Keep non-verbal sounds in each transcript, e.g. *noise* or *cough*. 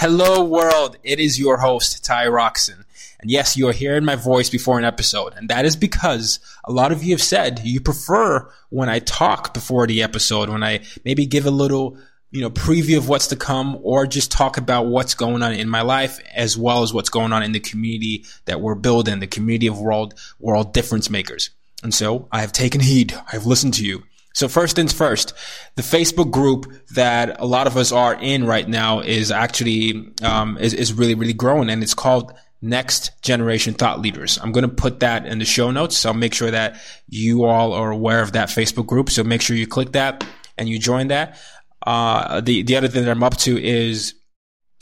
Hello, world. It is your host, Tayo Rockson. And yes, you are hearing my voice before an episode. And that is because a lot of you have said you prefer when I talk before the episode, when I maybe give a little, you know, preview of what's to come or just talk about what's going on in my life as well as what's going on in the community that we're building, the community of world, world difference makers. And so I have taken heed. I've listened to you. So first things first, the Facebook group that a lot of us are in right now is actually um, is, is really really growing, and it's called Next Generation Thought Leaders. I'm going to put that in the show notes, so I'll make sure that you all are aware of that Facebook group. So make sure you click that and you join that. Uh, the the other thing that I'm up to is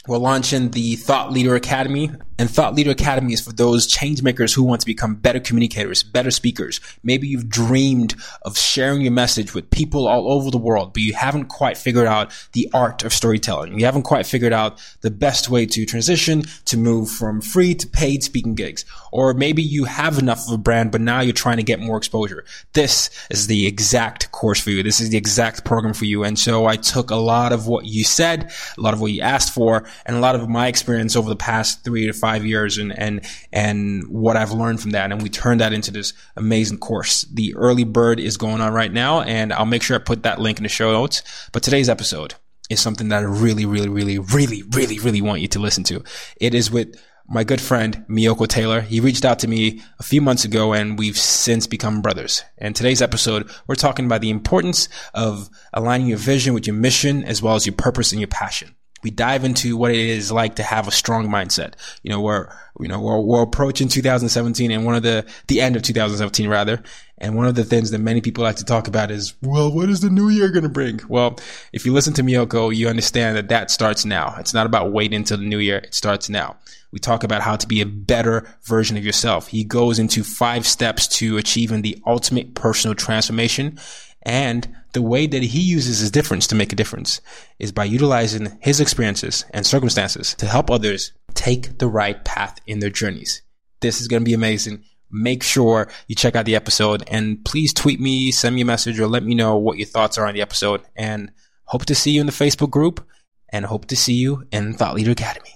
we're launching the Thought Leader Academy. And Thought Leader Academy is for those change makers who want to become better communicators, better speakers. Maybe you've dreamed of sharing your message with people all over the world, but you haven't quite figured out the art of storytelling. You haven't quite figured out the best way to transition to move from free to paid speaking gigs. Or maybe you have enough of a brand, but now you're trying to get more exposure. This is the exact course for you. This is the exact program for you. And so I took a lot of what you said, a lot of what you asked for, and a lot of my experience over the past three to five years and, and, and what I've learned from that. And we turned that into this amazing course. The early bird is going on right now, and I'll make sure I put that link in the show notes. But today's episode is something that I really, really, really, really, really, really want you to listen to. It is with my good friend Miyoko Taylor. He reached out to me a few months ago and we've since become brothers. And today's episode, we're talking about the importance of aligning your vision with your mission as well as your purpose and your passion we dive into what it is like to have a strong mindset. You know, we're, you know, we're, we're approaching 2017 and one of the, the end of 2017 rather. And one of the things that many people like to talk about is, well, what is the new year going to bring? Well, if you listen to Miyoko, you understand that that starts now. It's not about waiting until the new year. It starts now. We talk about how to be a better version of yourself. He goes into five steps to achieving the ultimate personal transformation and the way that he uses his difference to make a difference is by utilizing his experiences and circumstances to help others take the right path in their journeys. This is going to be amazing. Make sure you check out the episode and please tweet me, send me a message or let me know what your thoughts are on the episode and hope to see you in the Facebook group and hope to see you in Thought Leader Academy.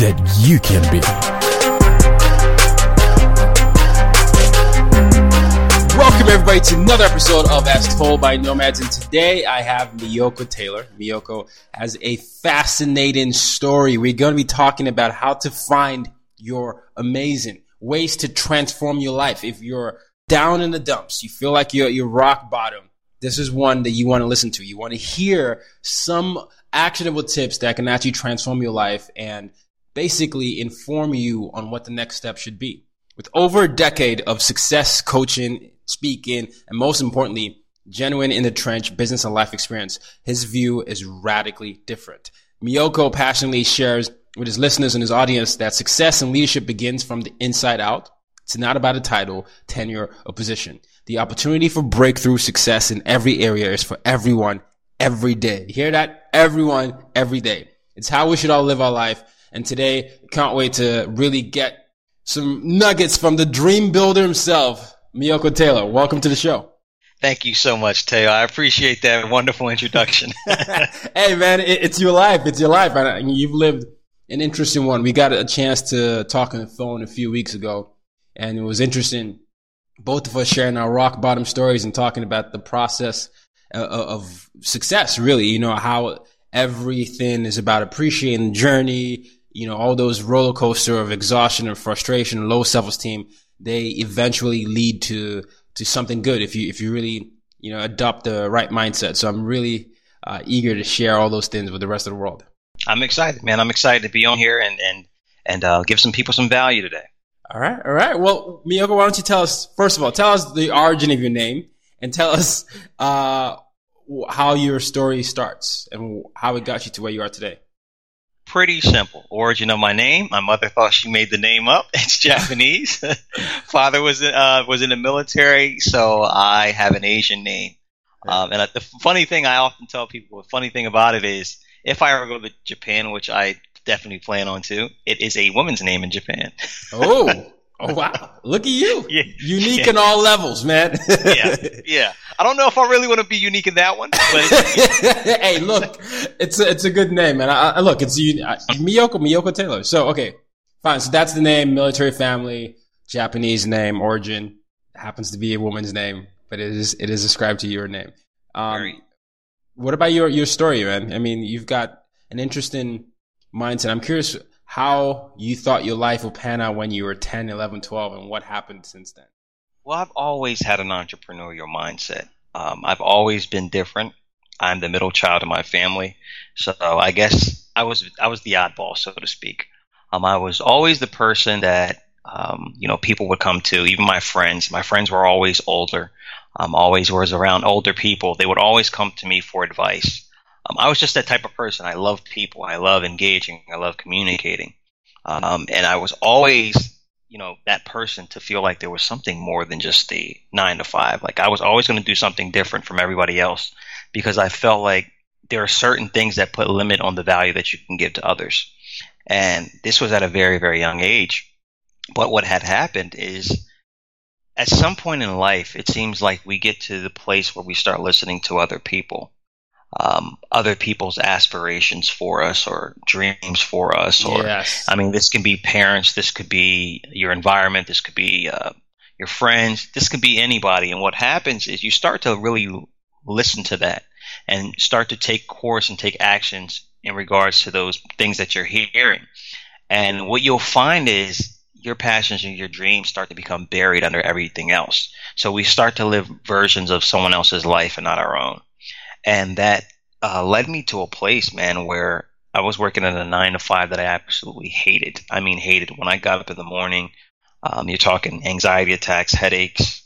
that you can be. Welcome everybody to another episode of As Told by Nomads, and today I have Miyoko Taylor. Miyoko has a fascinating story. We're going to be talking about how to find your amazing ways to transform your life. If you're down in the dumps, you feel like you're you're rock bottom. This is one that you want to listen to. You want to hear some actionable tips that can actually transform your life and basically inform you on what the next step should be. With over a decade of success coaching, speaking, and most importantly, genuine in the trench business and life experience, his view is radically different. Miyoko passionately shares with his listeners and his audience that success and leadership begins from the inside out. It's not about a title, tenure, or position. The opportunity for breakthrough success in every area is for everyone every day. Hear that? Everyone, every day. It's how we should all live our life. And today, can't wait to really get some nuggets from the dream builder himself, Miyoko Taylor. Welcome to the show. Thank you so much, Taylor. I appreciate that wonderful introduction. *laughs* *laughs* hey, man, it, it's your life. It's your life. And you've lived an interesting one. We got a chance to talk on the phone a few weeks ago, and it was interesting. Both of us sharing our rock bottom stories and talking about the process of, of success, really. You know, how everything is about appreciating the journey, you know, all those roller coaster of exhaustion and frustration, low self esteem, they eventually lead to, to something good if you, if you really, you know, adopt the right mindset. So I'm really uh, eager to share all those things with the rest of the world. I'm excited, man. I'm excited to be on here and, and, and uh, give some people some value today. All right. All right. Well, Miyoko, why don't you tell us, first of all, tell us the origin of your name and tell us, uh, how your story starts and how it got you to where you are today pretty simple. Origin of my name. My mother thought she made the name up. *laughs* It's Japanese. *laughs* Father was uh, was in the military, so I have an Asian name. Um, and the funny thing I often tell people, the funny thing about it is, if I ever go to Japan, which I definitely plan on to, it is a woman's name in Japan. *laughs* oh, Oh wow! Look at you, yeah. unique yeah. in all levels, man. yeah, yeah. I don't know if I really want to be unique in that one. But *laughs* hey, look, it's a, it's a good name, man. I, I look, it's uh, Miyoko Miyoko Taylor. So okay, fine. So that's the name, military family, Japanese name, origin happens to be a woman's name, but it is it is ascribed to your name. Um, what about your your story, man? I mean, you've got an interesting mindset. I'm curious how you thought your life would pan out when you were 10, 11, 12, and what happened since then? Well, I've always had an entrepreneurial mindset. Um, I've always been different. I'm the middle child of my family, so I guess I was I was the oddball, so to speak. Um, I was always the person that um, you know people would come to, even my friends. My friends were always older. I um, always was around older people. They would always come to me for advice. Um, I was just that type of person. I love people. I love engaging. I love communicating. Um, and I was always, you know, that person to feel like there was something more than just the nine to five. Like I was always going to do something different from everybody else because I felt like there are certain things that put a limit on the value that you can give to others. And this was at a very, very young age. But what had happened is at some point in life, it seems like we get to the place where we start listening to other people um, other people's aspirations for us or dreams for us or yes. i mean this can be parents this could be your environment this could be uh, your friends this could be anybody. And what happens is you start to really listen to that and start to take course and take actions in regards to those things that you're hearing. And what you'll find is your passions and your dreams start to become buried under everything else. So we start to live versions of someone else's life and not our own and that uh, led me to a place, man, where I was working at a nine to five that I absolutely hated. I mean, hated. When I got up in the morning, um, you're talking anxiety attacks, headaches,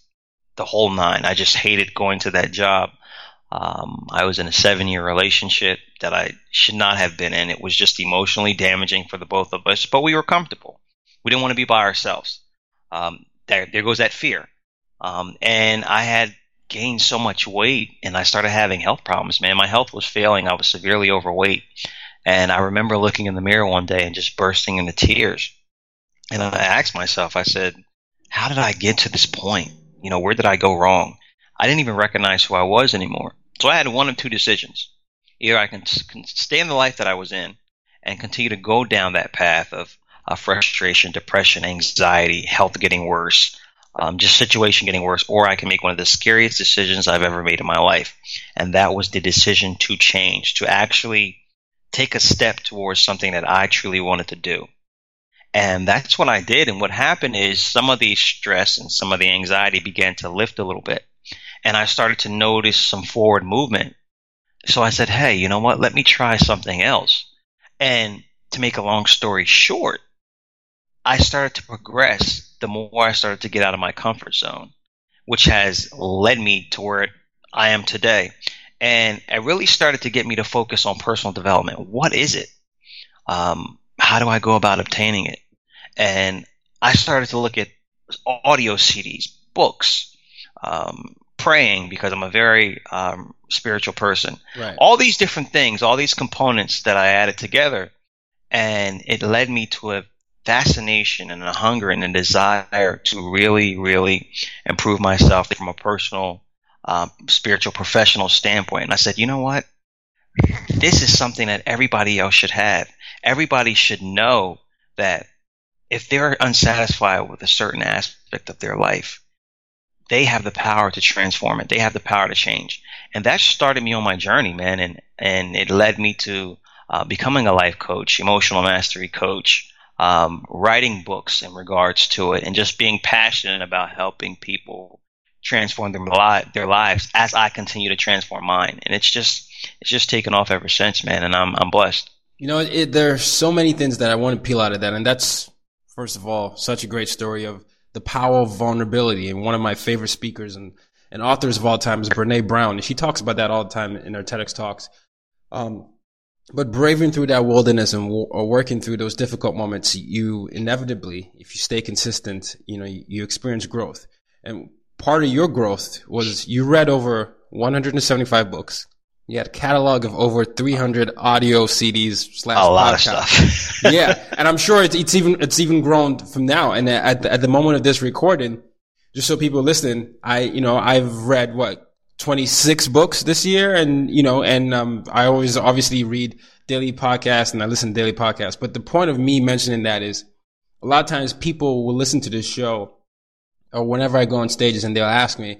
the whole nine. I just hated going to that job. Um, I was in a seven year relationship that I should not have been in. It was just emotionally damaging for the both of us, but we were comfortable. We didn't want to be by ourselves. Um, there, there goes that fear. Um, and I had gained so much weight and I started having health problems, man. My health was failing. I was severely overweight. And I remember looking in the mirror one day and just bursting into tears. And I asked myself, I said, how did I get to this point? You know, where did I go wrong? I didn't even recognize who I was anymore. So I had one of two decisions. Either I can, can stay in the life that I was in and continue to go down that path of, of frustration, depression, anxiety, health getting worse, um, just situation getting worse, or I can make one of the scariest decisions I've ever made in my life. And that was the decision to change, to actually take a step towards something that I truly wanted to do. And that's what I did. And what happened is some of the stress and some of the anxiety began to lift a little bit. And I started to notice some forward movement. So I said, hey, you know what? Let me try something else. And to make a long story short, I started to progress the more I started to get out of my comfort zone, which has led me to where I am today. And it really started to get me to focus on personal development. What is it? Um, how do I go about obtaining it? And I started to look at audio CDs, books, um, praying because I'm a very um, spiritual person. Right. All these different things, all these components that I added together, and it led me to a fascination and a hunger and a desire to really, really improve myself from a personal, um, spiritual, professional standpoint. And I said, you know what? This is something that everybody else should have. Everybody should know that if they're unsatisfied with a certain aspect of their life, they have the power to transform it. They have the power to change. And that started me on my journey, man. And, and it led me to uh, becoming a life coach, emotional mastery coach, um, writing books in regards to it, and just being passionate about helping people transform their, li- their lives as I continue to transform mine. And it's just, it's just taken off ever since, man. And I'm, I'm blessed. You know, it, are so many things that I want to peel out of that. And that's, first of all, such a great story of the power of vulnerability. And one of my favorite speakers and, and authors of all time is Brene Brown. And she talks about that all the time in her TEDx talks. Um, but braving through that wilderness and w- or working through those difficult moments, you inevitably, if you stay consistent, you know, you, you experience growth. And part of your growth was you read over 175 books. You had a catalog of over 300 audio CDs slash A lot of stuff. *laughs* yeah, and I'm sure it's, it's even it's even grown from now. And at the, at the moment of this recording, just so people listening, I you know I've read what 26 books this year, and you know, and um, I always obviously read daily podcasts and I listen to daily podcasts. But the point of me mentioning that is, a lot of times people will listen to this show, or whenever I go on stages, and they'll ask me,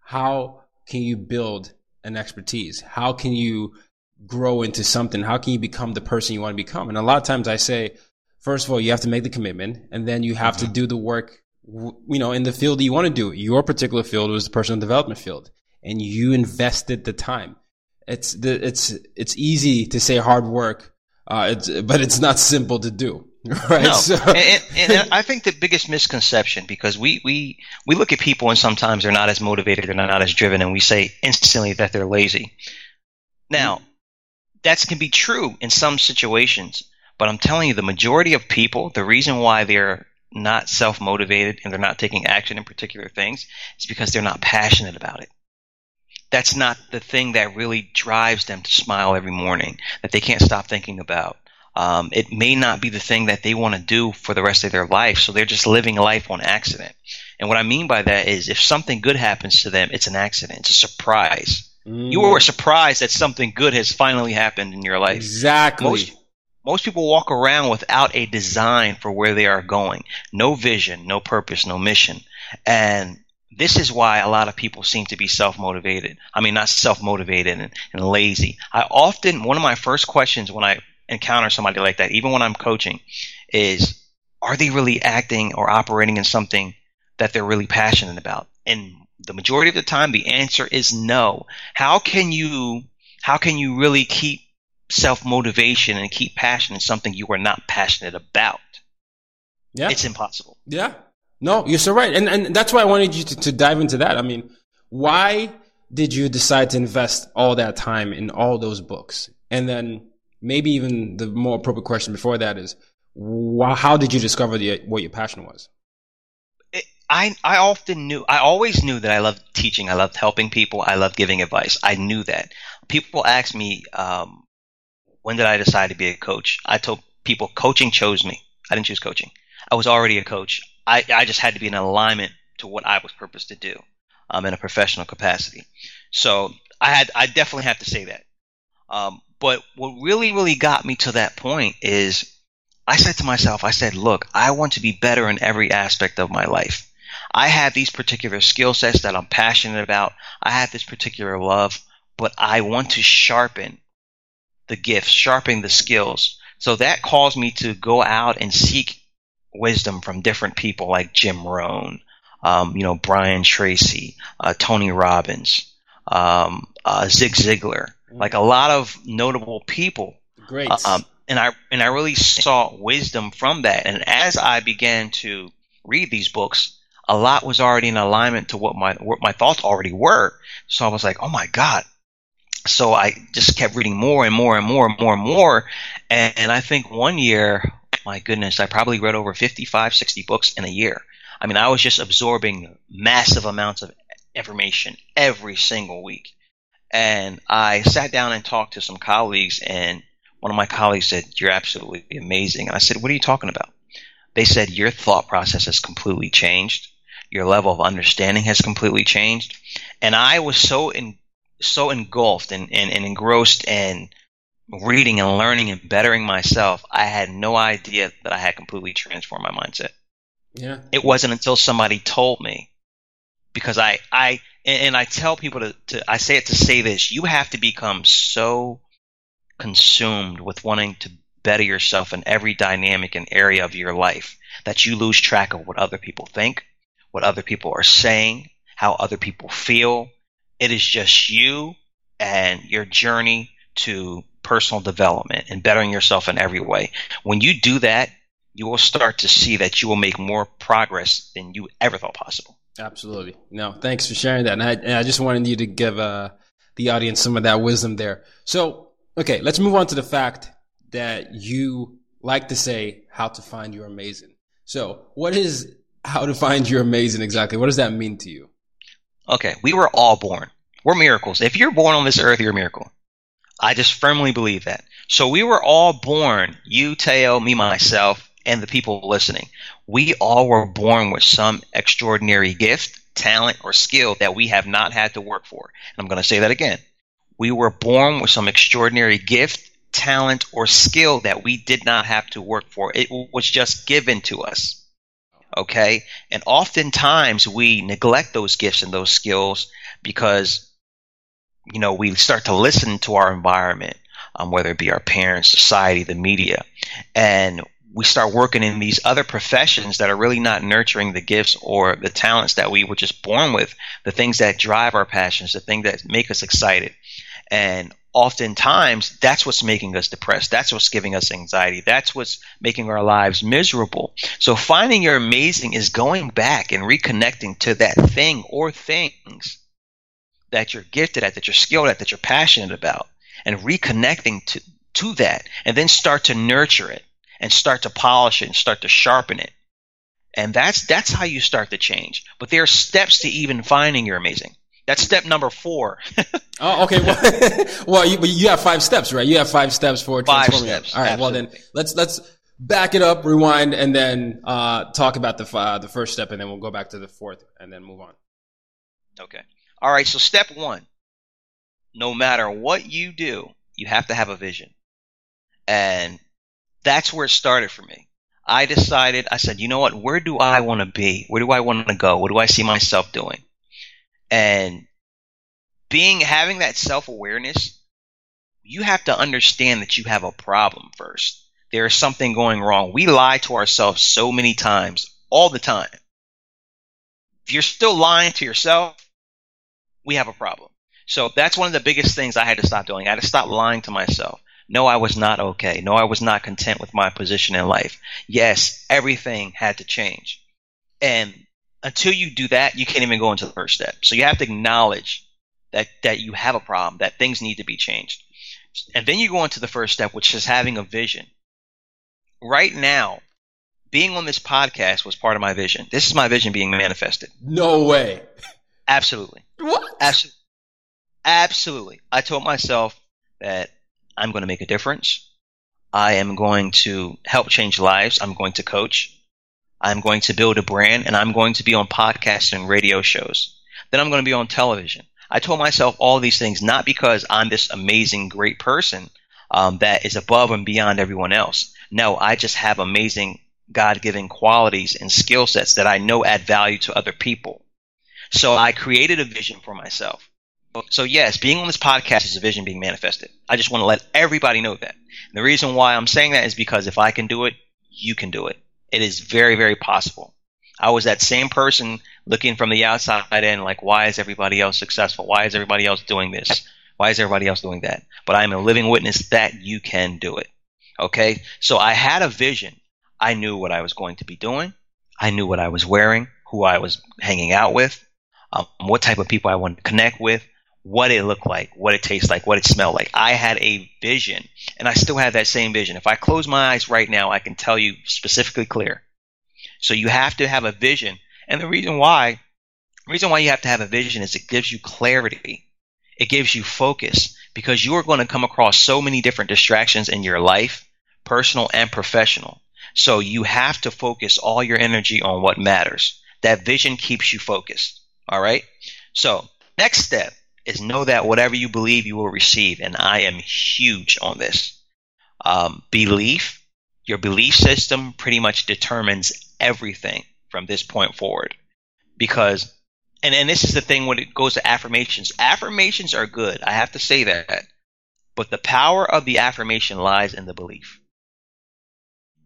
"How can you build an expertise? How can you grow into something? How can you become the person you want to become?" And a lot of times I say, first of all, you have to make the commitment, and then you have to do the work. You know, in the field that you want to do. Your particular field was the personal development field, and you invested the time. It's the it's it's easy to say hard work, uh, it's, but it's not simple to do, *laughs* right? No, So- and, and, and I think the biggest misconception because we, we we look at people and sometimes they're not as motivated, they're not as driven, and we say instantly that they're lazy. Now, that can be true in some situations, but I'm telling you, the majority of people, the reason why they're not self motivated and they're not taking action in particular things is because they're not passionate about it. That's not the thing that really drives them to smile every morning, that they can't stop thinking about. Um, it may not be the thing that they want to do for the rest of their life, so they're just living life on accident. And what I mean by that is if something good happens to them, it's an accident, it's a surprise. You were surprised that something good has finally happened in your life. exactly. Most most people walk around without a design for where they are going. No vision, no purpose, no mission. And this is why a lot of people seem to be self-motivated. I mean, not self-motivated and, and lazy. I often, one of my first questions when I encounter somebody like that, even when I'm coaching, is, are they really acting or operating in something that they're really passionate about? And the majority of the time, the answer is no. How can you, how can you really keep self motivation and keep passion in something you are not passionate about? yeah. It's impossible. Yeah. No, you're so right. And, and that's why I wanted you to, to dive into that. I mean, why did you decide to invest all that time in all those books? And then maybe even the more appropriate question before that is, why, how did you discover the, what your passion was? I I often knew I always knew that I loved teaching. I loved helping people. I loved giving advice. I knew that. People ask me, um, when did I decide to be a coach? I told people coaching chose me. I didn't choose coaching. I was already a coach. I, I just had to be in alignment to what I was purposed to do um, in a professional capacity. So I had I definitely have to say that. Um, but what really really got me to that point is I said to myself, I said, look, I want to be better in every aspect of my life. I have these particular skill sets that I'm passionate about. I have this particular love, but I want to sharpen the gifts, sharpen the skills. So that caused me to go out and seek wisdom from different people like Jim Rohn, um, you know, Brian Tracy, uh, Tony Robbins, um, uh, Zig Ziglar, like a lot of notable people Great. uh, um, and I and I really saw wisdom from that. And as I began to read these books, a lot was already in alignment to what my what my thoughts already were. So I was like, oh my god. So I just kept reading more and more and more and more and more. And, and I think one year, my goodness, I probably read over 55, 60 books in a year. I mean, I was just absorbing massive amounts of information every single week. And I sat down and talked to some colleagues, and one of my colleagues said, You're absolutely amazing. And I said, What are you talking about? They said, Your thought process has completely changed. Your level of understanding has completely changed. And I was so in, so engulfed and, and, and engrossed in reading and learning and bettering myself, I had no idea that I had completely transformed my mindset. Yeah. It wasn't until somebody told me because I, I, and I tell people to, to, I say it to say this, you have to become so consumed with wanting to better yourself in every dynamic and area of your life that you lose track of what other people think, what other people are saying, how other people feel. It is just you and your journey to personal development and bettering yourself in every way. When you do that, you will start to see that you will make more progress than you ever thought possible. Absolutely. No, thanks for sharing that. And I, and I just wanted you to give uh, the audience some of that wisdom there. So, okay, let's move on to the fact that you like to say how to find your amazing. So, what is how to find your amazing exactly? What does that mean to you? Okay, we were all born. We're miracles. If you're born on this earth, you're a miracle. I just firmly believe that. So we were all born, you, Tayo, me, myself, and the people listening. We all were born with some extraordinary gift, talent, or skill that we have not had to work for. And I'm going to say that again. We were born with some extraordinary gift, talent, or skill that we did not have to work for. It was just given to us. Okay? And oftentimes we neglect those gifts and those skills because, you know, we start to listen to our environment, um, whether it be our parents, society, the media, and we start working in these other professions that are really not nurturing the gifts or the talents that we were just born with, the things that drive our passions, the things that make us excited. And oftentimes that's what's making us depressed. That's what's giving us anxiety. That's what's making our lives miserable. So finding your amazing is going back and reconnecting to that thing or things that you're gifted at, that you're skilled at, that you're passionate about, and reconnecting to, to that, and then start to nurture it and start to polish it and start to sharpen it. And that's that's how you start to change. But there are steps to even finding your amazing. That's step number four. *laughs* oh, okay. Well, *laughs* well you, you have five steps, right? You have five steps for five transforming. steps. All right. Absolutely. Well, then let's let's back it up, rewind, and then uh, talk about the uh, the first step, and then we'll go back to the fourth, and then move on. Okay. All right. So step one. No matter what you do, you have to have a vision, and that's where it started for me. I decided, I said, you know what? Where do I want to be? Where do I want to go? What do I see myself doing? And being, having that self awareness, you have to understand that you have a problem first. There is something going wrong. We lie to ourselves so many times, all the time. If you're still lying to yourself, we have a problem. So that's one of the biggest things I had to stop doing. I had to stop lying to myself. No, I was not okay. No, I was not content with my position in life. Yes, everything had to change. And until you do that, you can't even go into the first step. So you have to acknowledge that, that you have a problem, that things need to be changed. And then you go into the first step, which is having a vision. Right now, being on this podcast was part of my vision. This is my vision being manifested. No way. *laughs* Absolutely. What? Absolutely. Absolutely. I told myself that I'm going to make a difference. I am going to help change lives. I'm going to coach. I'm going to build a brand and I'm going to be on podcasts and radio shows. Then I'm going to be on television. I told myself all these things not because I'm this amazing, great person um, that is above and beyond everyone else. No, I just have amazing God given qualities and skill sets that I know add value to other people. So I created a vision for myself. So yes, being on this podcast is a vision being manifested. I just want to let everybody know that. And the reason why I'm saying that is because if I can do it, you can do it. It is very, very possible. I was that same person looking from the outside in, like, why is everybody else successful? Why is everybody else doing this? Why is everybody else doing that? But I am a living witness that you can do it. Okay? So I had a vision. I knew what I was going to be doing. I knew what I was wearing, who I was hanging out with, um, what type of people I want to connect with, what it looked like, what it tastes like, what it smelled like. I had a vision, and I still have that same vision. If I close my eyes right now, I can tell you specifically clear. So you have to have a vision. And the reason why The reason why you have to have a vision is it gives you clarity. It gives you focus because you are going to come across so many different distractions in your life, personal and professional. So you have to focus all your energy on what matters. That vision keeps you focused. All right. So next step is know that whatever you believe you will receive. And I am huge on this. Um, belief, your belief system pretty much determines everything from this point forward. Because, and, and this is the thing when it goes to affirmations. Affirmations are good. I have to say that. But the power of the affirmation lies in the belief.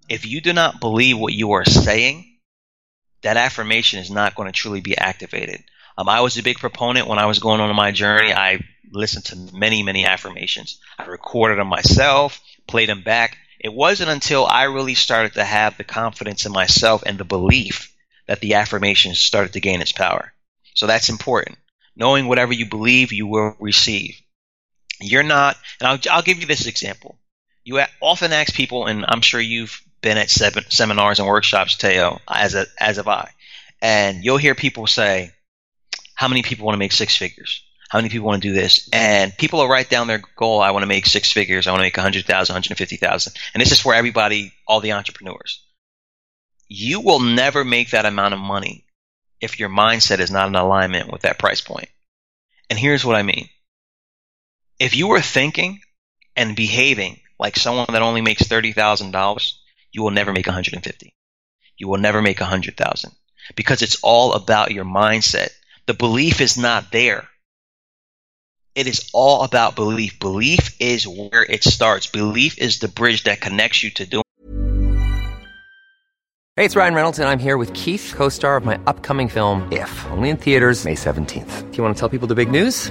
If you do not believe what you are saying, that affirmation is not going to truly be activated. Um, I was a big proponent when I was going on my journey. I listened to many, many affirmations. I recorded them myself, played them back. It wasn't until I really started to have the confidence in myself and the belief that the affirmation started to gain its power. So that's important. Knowing whatever you believe, you will receive. You're not, and I'll, I'll give you this example. You often ask people, and I'm sure you've been at seven, seminars and workshops, Tayo, as a, as have I, and you'll hear people say, "How many people want to make six figures? How many people want to do this?" And people will write down their goal. I want to make six figures. I want to make 100,000, 150,000. And this is for everybody, all the entrepreneurs. You will never make that amount of money if your mindset is not in alignment with that price point. And here's what I mean. If you are thinking and behaving like someone that only makes $30,000, you will never make 150. You will never make 100,000 because it's all about your mindset. The belief is not there. It is all about belief. Belief is where it starts. Belief is the bridge that connects you to doing. Hey, it's Ryan Reynolds, and I'm here with Keith, co star of my upcoming film, If, only in theaters, May 17th. Do you want to tell people the big news?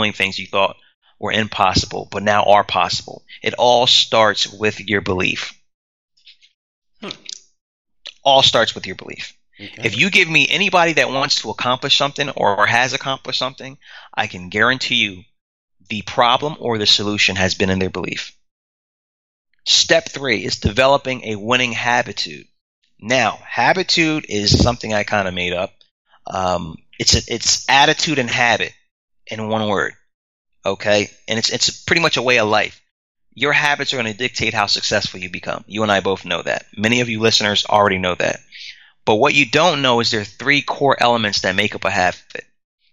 Doing things you thought were impossible, but now are possible. It all starts with your belief. Hmm. All starts with your belief. Okay. If you give me anybody that wants to accomplish something or has accomplished something, I can guarantee you the problem or the solution has been in their belief. Step three is developing a winning habitude. Now, habitude is something I kind of made up. Um, it's a, it's attitude and habit in one word. Okay, and it's it's pretty much a way of life. Your habits are going to dictate how successful you become. You and I both know that. Many of you listeners already know that. But what you don't know is there are three core elements that make up a habit.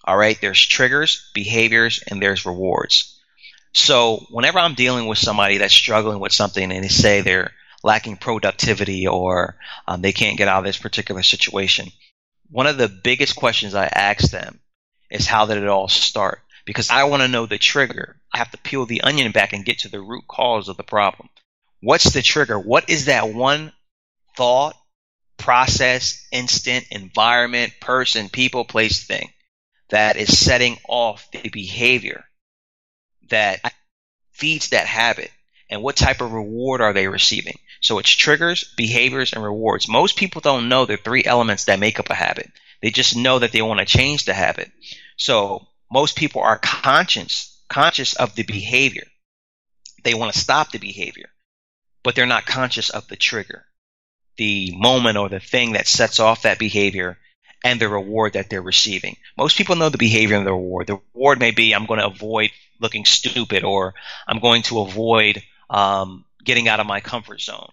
All right, there's triggers, behaviors, and there's rewards. So whenever I'm dealing with somebody that's struggling with something and they say they're lacking productivity or um, they can't get out of this particular situation, one of the biggest questions I ask them is how did it all start? Because I want to know the trigger. I have to peel the onion back and get to the root cause of the problem. What's the trigger? What is that one thought, process, instant, environment, person, people, place, thing that is setting off the behavior that feeds that habit? And what type of reward are they receiving? So it's triggers, behaviors, and rewards. Most people don't know the three elements that make up a habit. They just know that they want to change the habit. So most people are conscious, conscious of the behavior. They want to stop the behavior, but they're not conscious of the trigger, the moment or the thing that sets off that behavior and the reward that they're receiving. Most people know the behavior and the reward. The reward may be I'm going to avoid looking stupid or I'm going to avoid um, getting out of my comfort zone.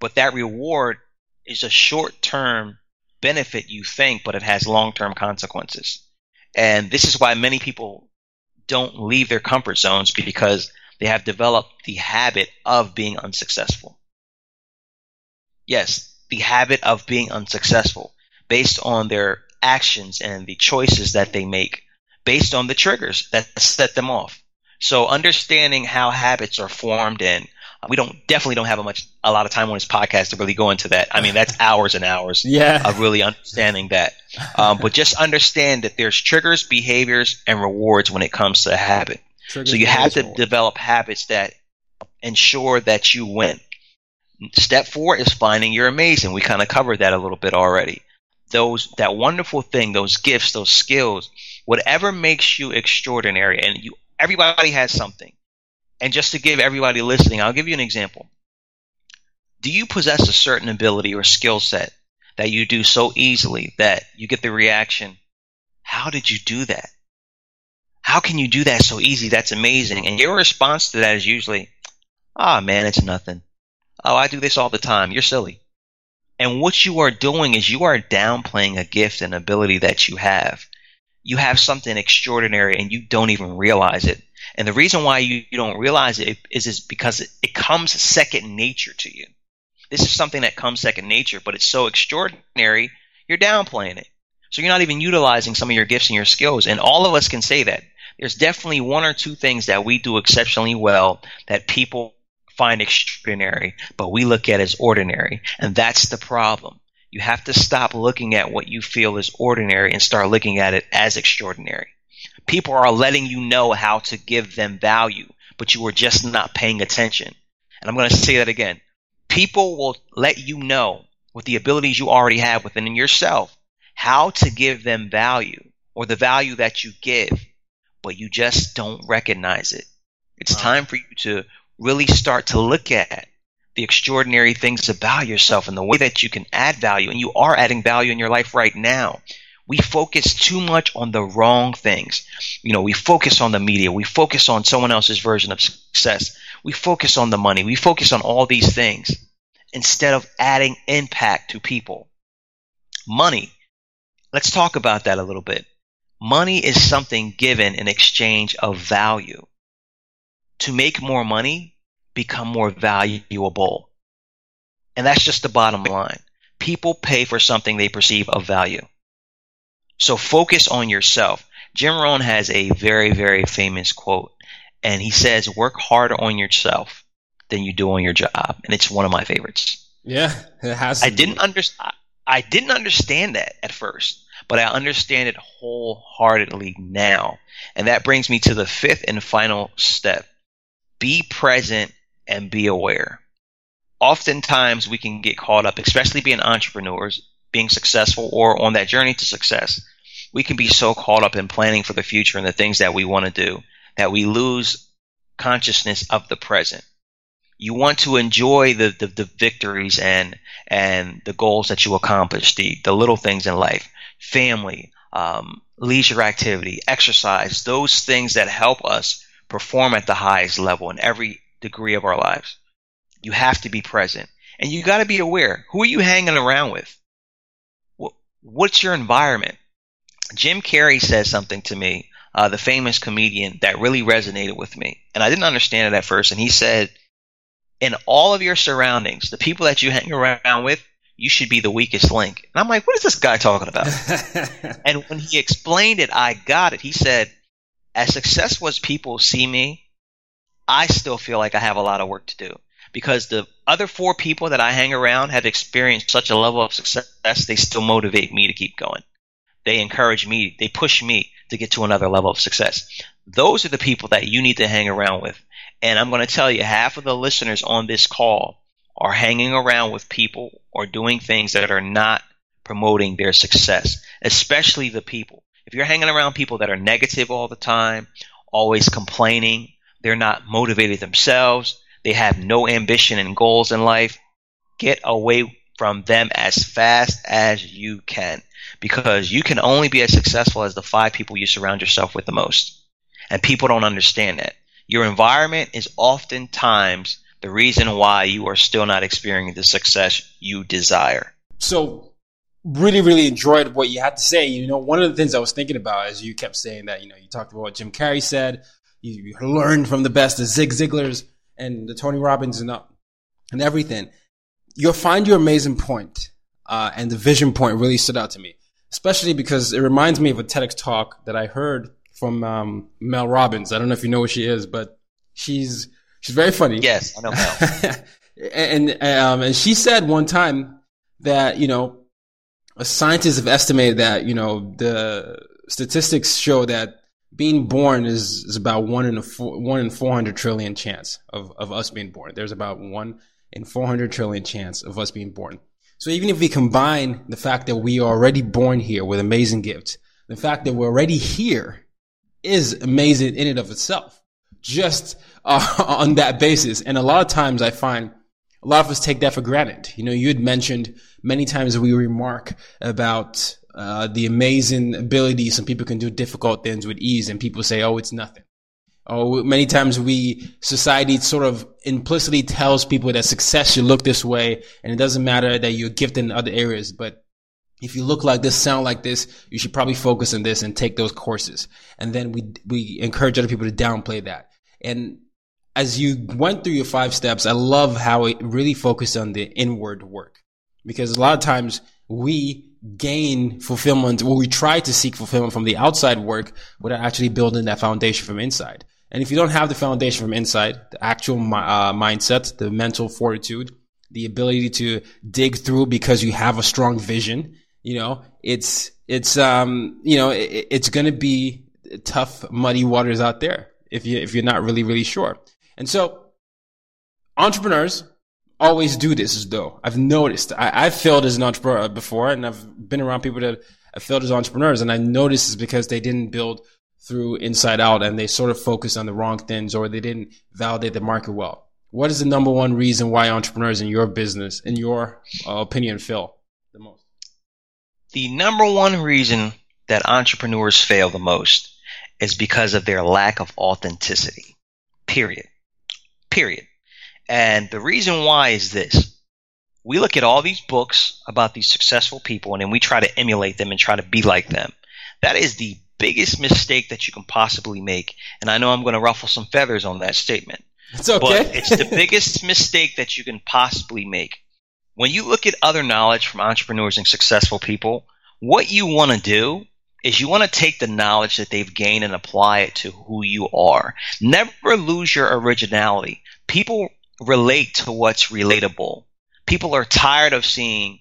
But that reward is a short term benefit, you think, but it has long term consequences. And this is why many people don't leave their comfort zones because they have developed the habit of being unsuccessful. Yes, the habit of being unsuccessful based on their actions and the choices that they make based on the triggers that set them off. So understanding how habits are formed and we don't definitely don't have a much a lot of time on this podcast to really go into that. I mean, that's *laughs* hours and hours yeah. of really understanding that. Um, but just understand that there's triggers, behaviors, and rewards when it comes to a habit. Triggers so you have to develop habits that ensure that you win. Step four is finding you're amazing. We kind of covered that a little bit already. Those that wonderful thing, those gifts, those skills, whatever makes you extraordinary, and you everybody has something. And just to give everybody listening, I'll give you an example. Do you possess a certain ability or skill set that you do so easily that you get the reaction, How did you do that? How can you do that so easy? That's amazing. And your response to that is usually, Ah, oh, man, it's nothing. Oh, I do this all the time. You're silly. And what you are doing is you are downplaying a gift and ability that you have. You have something extraordinary and you don't even realize it. And the reason why you, you don't realize it is, is because it, it comes second nature to you. This is something that comes second nature, but it's so extraordinary, you're downplaying it. So you're not even utilizing some of your gifts and your skills. And all of us can say that. There's definitely one or two things that we do exceptionally well that people find extraordinary, but we look at as ordinary. And that's the problem. You have to stop looking at what you feel is ordinary and start looking at it as extraordinary. People are letting you know how to give them value, but you are just not paying attention. And I'm going to say that again. People will let you know with the abilities you already have within yourself how to give them value or the value that you give, but you just don't recognize it. It's time for you to really start to look at the extraordinary things about yourself and the way that you can add value. And you are adding value in your life right now. We focus too much on the wrong things. You know, we focus on the media. We focus on someone else's version of success. We focus on the money. We focus on all these things instead of adding impact to people. Money. Let's talk about that a little bit. Money is something given in exchange of value to make more money, become more valuable. And that's just the bottom line. People pay for something they perceive of value. So focus on yourself. Jim Rohn has a very, very famous quote, and he says, work harder on yourself than you do on your job. And it's one of my favorites. Yeah, it has. I didn't understand. I didn't understand that at first, but I understand it wholeheartedly now. And that brings me to the fifth and final step be present and be aware. Oftentimes we can get caught up, especially being entrepreneurs, being successful or on that journey to success. We can be so caught up in planning for the future and the things that we want to do that we lose consciousness of the present. You want to enjoy the, the, the victories and and the goals that you accomplish, the, the little things in life, family, um, leisure activity, exercise, those things that help us perform at the highest level in every degree of our lives. You have to be present. And you got to be aware. Who are you hanging around with? What's your environment? Jim Carrey says something to me, uh, the famous comedian, that really resonated with me. And I didn't understand it at first. And he said, in all of your surroundings, the people that you hang around with, you should be the weakest link. And I'm like, what is this guy talking about? *laughs* and when he explained it, I got it. He said, as successful as people see me, I still feel like I have a lot of work to do because the other four people that I hang around have experienced such a level of success, they still motivate me to keep going. They encourage me, they push me to get to another level of success. Those are the people that you need to hang around with. And I'm going to tell you, half of the listeners on this call are hanging around with people or doing things that are not promoting their success, especially the people if you're hanging around people that are negative all the time, always complaining, they're not motivated themselves, they have no ambition and goals in life, get away from them as fast as you can because you can only be as successful as the five people you surround yourself with the most. And people don't understand that. Your environment is oftentimes the reason why you are still not experiencing the success you desire. So really, really enjoyed what you had to say. You know, one of the things I was thinking about as you kept saying that, you know, you talked about what Jim Carrey said, you, you learned from the best, the Zig Ziglars and the Tony Robbins and, uh, and everything. You'll find your amazing point, uh, and the vision point really stood out to me, especially because it reminds me of a TEDx talk that I heard from, um, Mel Robbins. I don't know if you know who she is, but she's, she's very funny. Yes, I know Mel. *laughs* and, um, and she said one time that, you know, scientists have estimated that you know the statistics show that being born is, is about one in a four, one in 400 trillion chance of, of us being born. There's about one in 400 trillion chance of us being born. So even if we combine the fact that we are already born here with amazing gifts, the fact that we're already here is amazing in and of itself. Just uh, *laughs* on that basis. And a lot of times I find a lot of us take that for granted. You know, you had mentioned many times we remark about uh, the amazing ability some people can do difficult things with ease, and people say, "Oh, it's nothing." Oh, many times we society sort of implicitly tells people that success should look this way, and it doesn't matter that you're gifted in other areas, but if you look like this, sound like this, you should probably focus on this and take those courses. And then we we encourage other people to downplay that. And as you went through your five steps, I love how it really focused on the inward work because a lot of times we gain fulfillment or we try to seek fulfillment from the outside work without actually building that foundation from inside. And if you don't have the foundation from inside, the actual uh, mindset, the mental fortitude, the ability to dig through because you have a strong vision, you know, it's, it's, um, you know, it, it's going to be tough, muddy waters out there if you, if you're not really, really sure. And so entrepreneurs always do this as though I've noticed I, have failed as an entrepreneur before and I've been around people that have failed as entrepreneurs and I noticed it's because they didn't build through inside out and they sort of focused on the wrong things or they didn't validate the market well. What is the number one reason why entrepreneurs in your business, in your uh, opinion, fail the most? The number one reason that entrepreneurs fail the most is because of their lack of authenticity. Period. Period. And the reason why is this. We look at all these books about these successful people and then we try to emulate them and try to be like them. That is the biggest mistake that you can possibly make. And I know I'm going to ruffle some feathers on that statement. It's okay. But it's the biggest *laughs* mistake that you can possibly make. When you look at other knowledge from entrepreneurs and successful people, what you want to do is you want to take the knowledge that they've gained and apply it to who you are. Never lose your originality. People relate to what's relatable. People are tired of seeing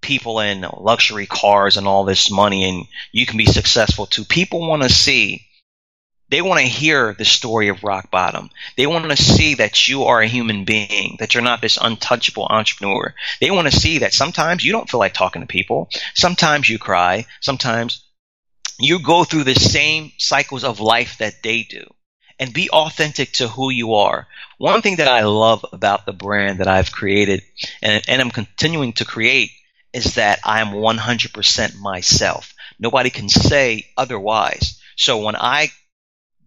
people in luxury cars and all this money and you can be successful too. People want to see they want to hear the story of rock bottom. They want to see that you are a human being, that you're not this untouchable entrepreneur. They want to see that sometimes you don't feel like talking to people. Sometimes you cry. Sometimes you go through the same cycles of life that they do and be authentic to who you are. One thing that I love about the brand that I've created and, and I'm continuing to create is that I am 100% myself. Nobody can say otherwise. So when I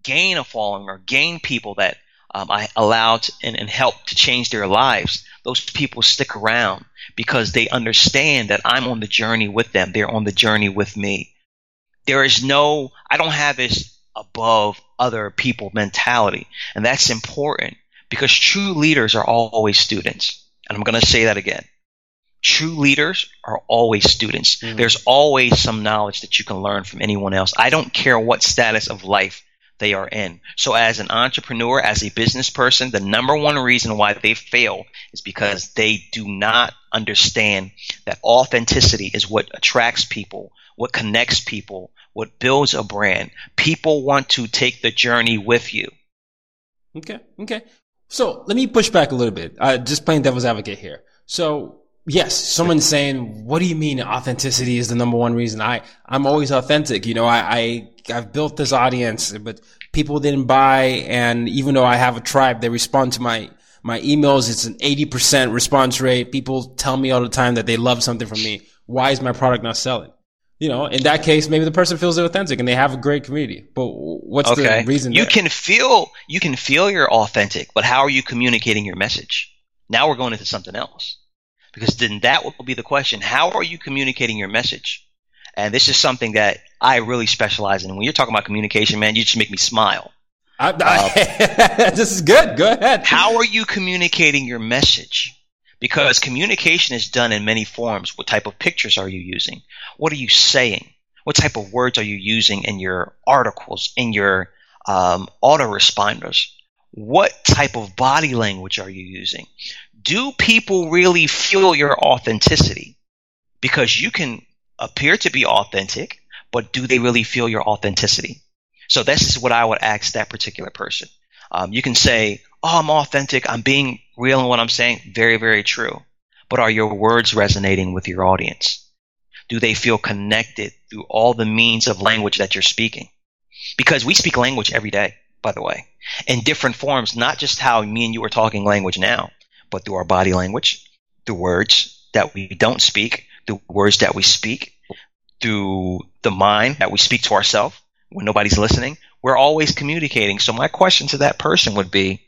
gain a following or gain people that um, I allowed and, and help to change their lives, those people stick around because they understand that I'm on the journey with them. They're on the journey with me. There is no, I don't have this above other people mentality. And that's important because true leaders are always students. And I'm going to say that again. True leaders are always students. Mm-hmm. There's always some knowledge that you can learn from anyone else. I don't care what status of life they are in. So as an entrepreneur, as a business person, the number one reason why they fail is because they do not understand that authenticity is what attracts people, what connects people, what builds a brand. People want to take the journey with you. Okay. Okay. So let me push back a little bit. Uh, just playing devil's advocate here. So yes, someone's saying, what do you mean authenticity is the number one reason? I, I'm always authentic. You know, I, I, I've built this audience, but people didn't buy. And even though I have a tribe, they respond to my, my emails. It's an 80% response rate. People tell me all the time that they love something from me. Why is my product not selling? You know, in that case, maybe the person feels authentic and they have a great community. But what's okay. the reason? You there? can feel you can feel you're authentic, but how are you communicating your message? Now we're going into something else. Because then that will be the question. How are you communicating your message? And this is something that I really specialize in. When you're talking about communication, man, you just make me smile. I, I, uh, *laughs* this is good. Go ahead. How are you communicating your message? Because communication is done in many forms. What type of pictures are you using? What are you saying? What type of words are you using in your articles, in your um, autoresponders? What type of body language are you using? Do people really feel your authenticity? Because you can appear to be authentic, but do they really feel your authenticity? So this is what I would ask that particular person. Um, you can say, "Oh, I'm authentic. I'm being real in what I'm saying." Very, very true. But are your words resonating with your audience? Do they feel connected through all the means of language that you're speaking? Because we speak language every day, by the way, in different forms, not just how me and you are talking language now, but through our body language, through words that we don't speak, through words that we speak, through the mind that we speak to ourselves when nobody's listening. We're always communicating. So my question to that person would be,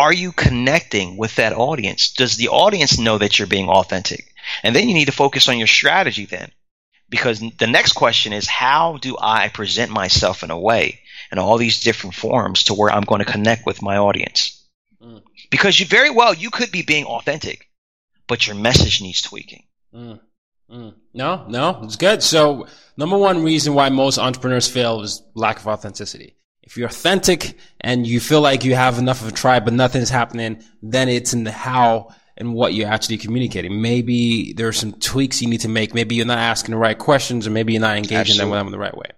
are you connecting with that audience? Does the audience know that you're being authentic? And then you need to focus on your strategy then. Because the next question is, how do I present myself in a way in all these different forms to where I'm going to connect with my audience? Mm. Because you very well, you could be being authentic, but your message needs tweaking. Mm. Mm. No, no, it's good. So, number one reason why most entrepreneurs fail is lack of authenticity. If you're authentic and you feel like you have enough of a tribe, but nothing's happening, then it's in the how and what you're actually communicating. Maybe there are some tweaks you need to make. Maybe you're not asking the right questions, or maybe you're not engaging Absolutely. them with them the right way.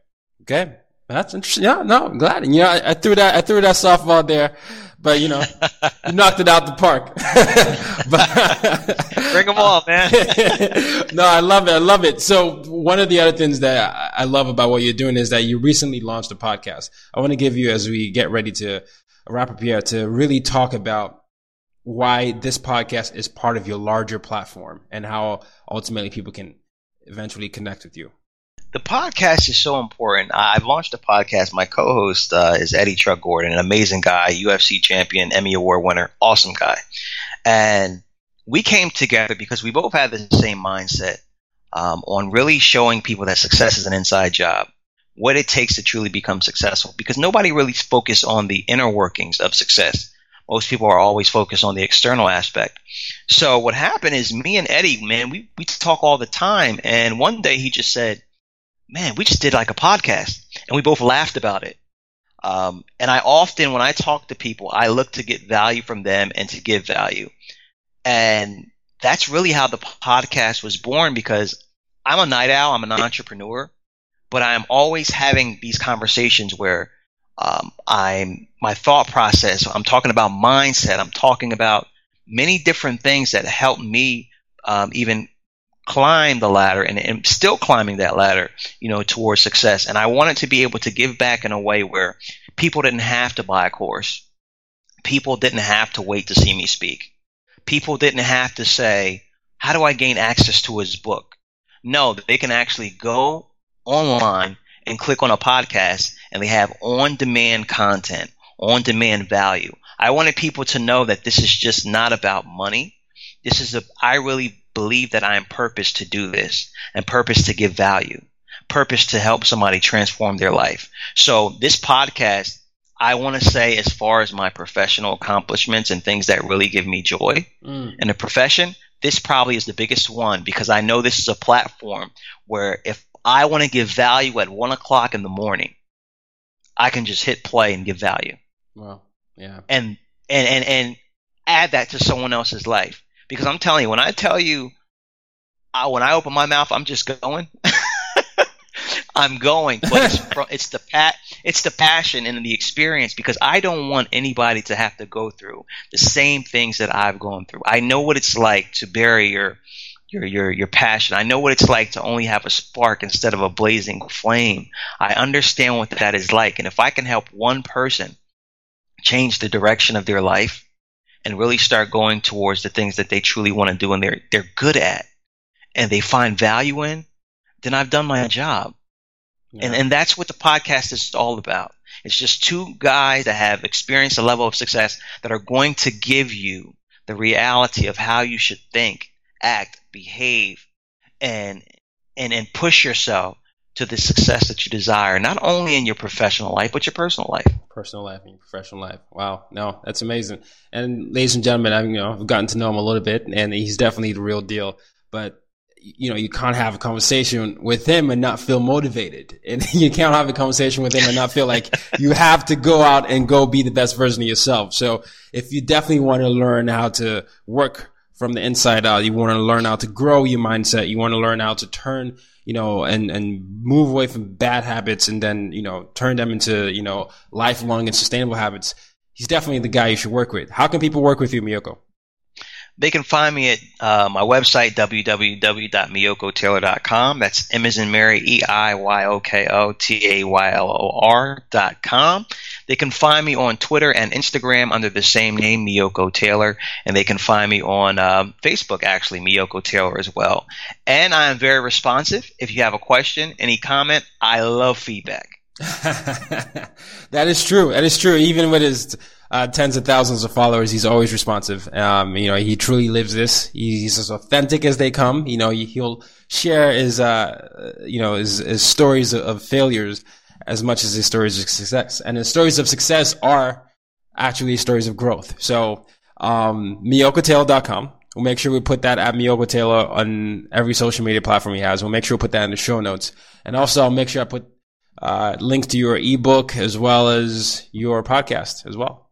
Okay, that's interesting. Yeah, no, I'm glad. And, you know, I, I threw that I threw that softball there but you know, *laughs* you knocked it out the park. *laughs* but, *laughs* Bring them all, man. no, I love it. I love it. So one of the other things that I love about what you're doing is that you recently launched a podcast. I want to give you, as we get ready to wrap up here, to really talk about why this podcast is part of your larger platform and how ultimately people can eventually connect with you the podcast is so important. I've launched a podcast. My co-host uh, is Eddie Truck Gordon, an amazing guy, UFC champion, Emmy Award winner, awesome guy. And we came together because we both had the same mindset um, on really showing people that success is an inside job, what it takes to truly become successful. Because nobody really focuses on the inner workings of success. Most people are always focused on the external aspect. So what happened is me and Eddie, man, we, we talk all the time. And one day he just said, man, we just did like a podcast and we both laughed about it. Um, and I often, when I talk to people, I look to get value from them and to give value. And that's really how the podcast was born because I'm a night owl. I'm an entrepreneur, but I'm always having these conversations where um, I'm my thought process. I'm talking about mindset. I'm talking about many different things that help me um, even climb the ladder and, and still climbing that ladder, you know, towards success. And I wanted to be able to give back in a way where people didn't have to buy a course. People didn't have to wait to see me speak. People didn't have to say, how do I gain access to his book? No, they can actually go online and click on a podcast and they have on demand content, on demand value. I wanted people to know that this is just not about money. This is a, I really believe that I am purpose to do this and purpose to give value, purpose to help somebody transform their life. So this podcast, I want to say as far as my professional accomplishments and things that really give me joy mm. in the profession, this probably is the biggest one because I know this is a platform where if I want to give value at one o'clock in the morning, I can just hit play and give value. Wow. Yeah. And and and and add that to someone else's life. Because I'm telling you, when I tell you, I, when I open my mouth, I'm just going. *laughs* I'm going, but it's, *laughs* it's the pat, it's the passion and the experience because I don't want anybody to have to go through the same things that I've gone through. I know what it's like to bury your your your your passion. I know what it's like to only have a spark instead of a blazing flame. I understand what that is like, and if I can help one person change the direction of their life, and really start going towards the things that they truly want to do and they're they're good at and they find value in, then I've done my job. Yeah. And and that's what the podcast is all about. It's just two guys that have experienced a level of success that are going to give you the reality of how you should think, act, behave, and and and push yourself to the success that you desire, not only in your professional life, but your personal life. Personal life and your professional life. Wow. No, that's amazing. And ladies and gentlemen, I've, you know, I've gotten to know him a little bit and he's definitely the real deal. But you know, you can't have a conversation with him and not feel motivated. And *laughs* you can't have a conversation with him and not feel like you have to go out and go be the best version of yourself. So if you definitely want to learn how to work from the inside out, you want to learn how to grow your mindset. You want to learn how to turn you know, and, and move away from bad habits and then, you know, turn them into, you know, lifelong and sustainable habits. He's definitely the guy you should work with. How can people work with you, Meiyoko? They can find me at uh, my website, www.meiyokotaylor.com. That's M as in Mary, E-I-Y-O-K-O-T-A-Y-L-O-R dot com. They can find me on Twitter and Instagram under the same name, Meiyoko Taylor, and they can find me on um, Facebook, actually, Meiyoko Taylor as well. And I am very responsive. If you have a question, any comment, I love feedback. *laughs* that is true. That is true. Even with his uh, tens of thousands of followers. He's always responsive. Um, you know, he truly lives this. He's as authentic as they come. You know, he'll share his, uh, you know, his, his stories of failures as much as his stories of success. And his stories of success are actually stories of growth. So, um, meiyokotaylor.com. We'll make sure we put that at Meiyoko on every social media platform he has. We'll make sure we put that in the show notes. And also I'll make sure I put, uh, links to your ebook as well as your podcast as well.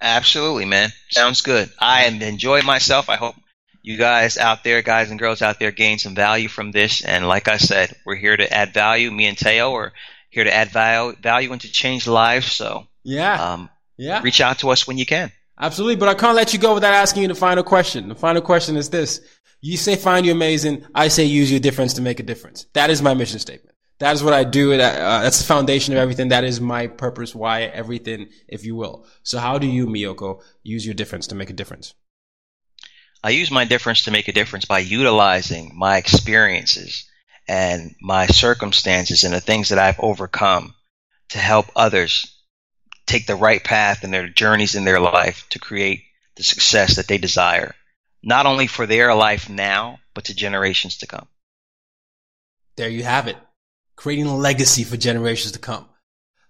Absolutely, man. Sounds good. I am enjoying myself. I hope you guys out there, guys and girls out there, gain some value from this. And like I said, we're here to add value. Me and Tayo are here to add value, value and to change lives. So yeah, um, yeah. Reach out to us when you can. Absolutely, but I can't let you go without asking you the final question. The final question is this: You say find you amazing. I say use your difference to make a difference. That is my mission statement. That is what I do. That, uh, that's the foundation of everything. That is my purpose. Why everything, if you will. So how do you, Meiyoko, use your difference to make a difference? I use my difference to make a difference by utilizing my experiences and my circumstances and the things that I've overcome to help others take the right path in their journeys in their life to create the success that they desire, not only for their life now, but to generations to come. There you have it creating a legacy for generations to come.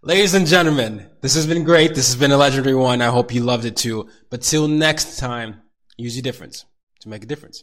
Ladies and gentlemen, this has been great. This has been a legendary one. I hope you loved it too. But till next time, use your difference to make a difference.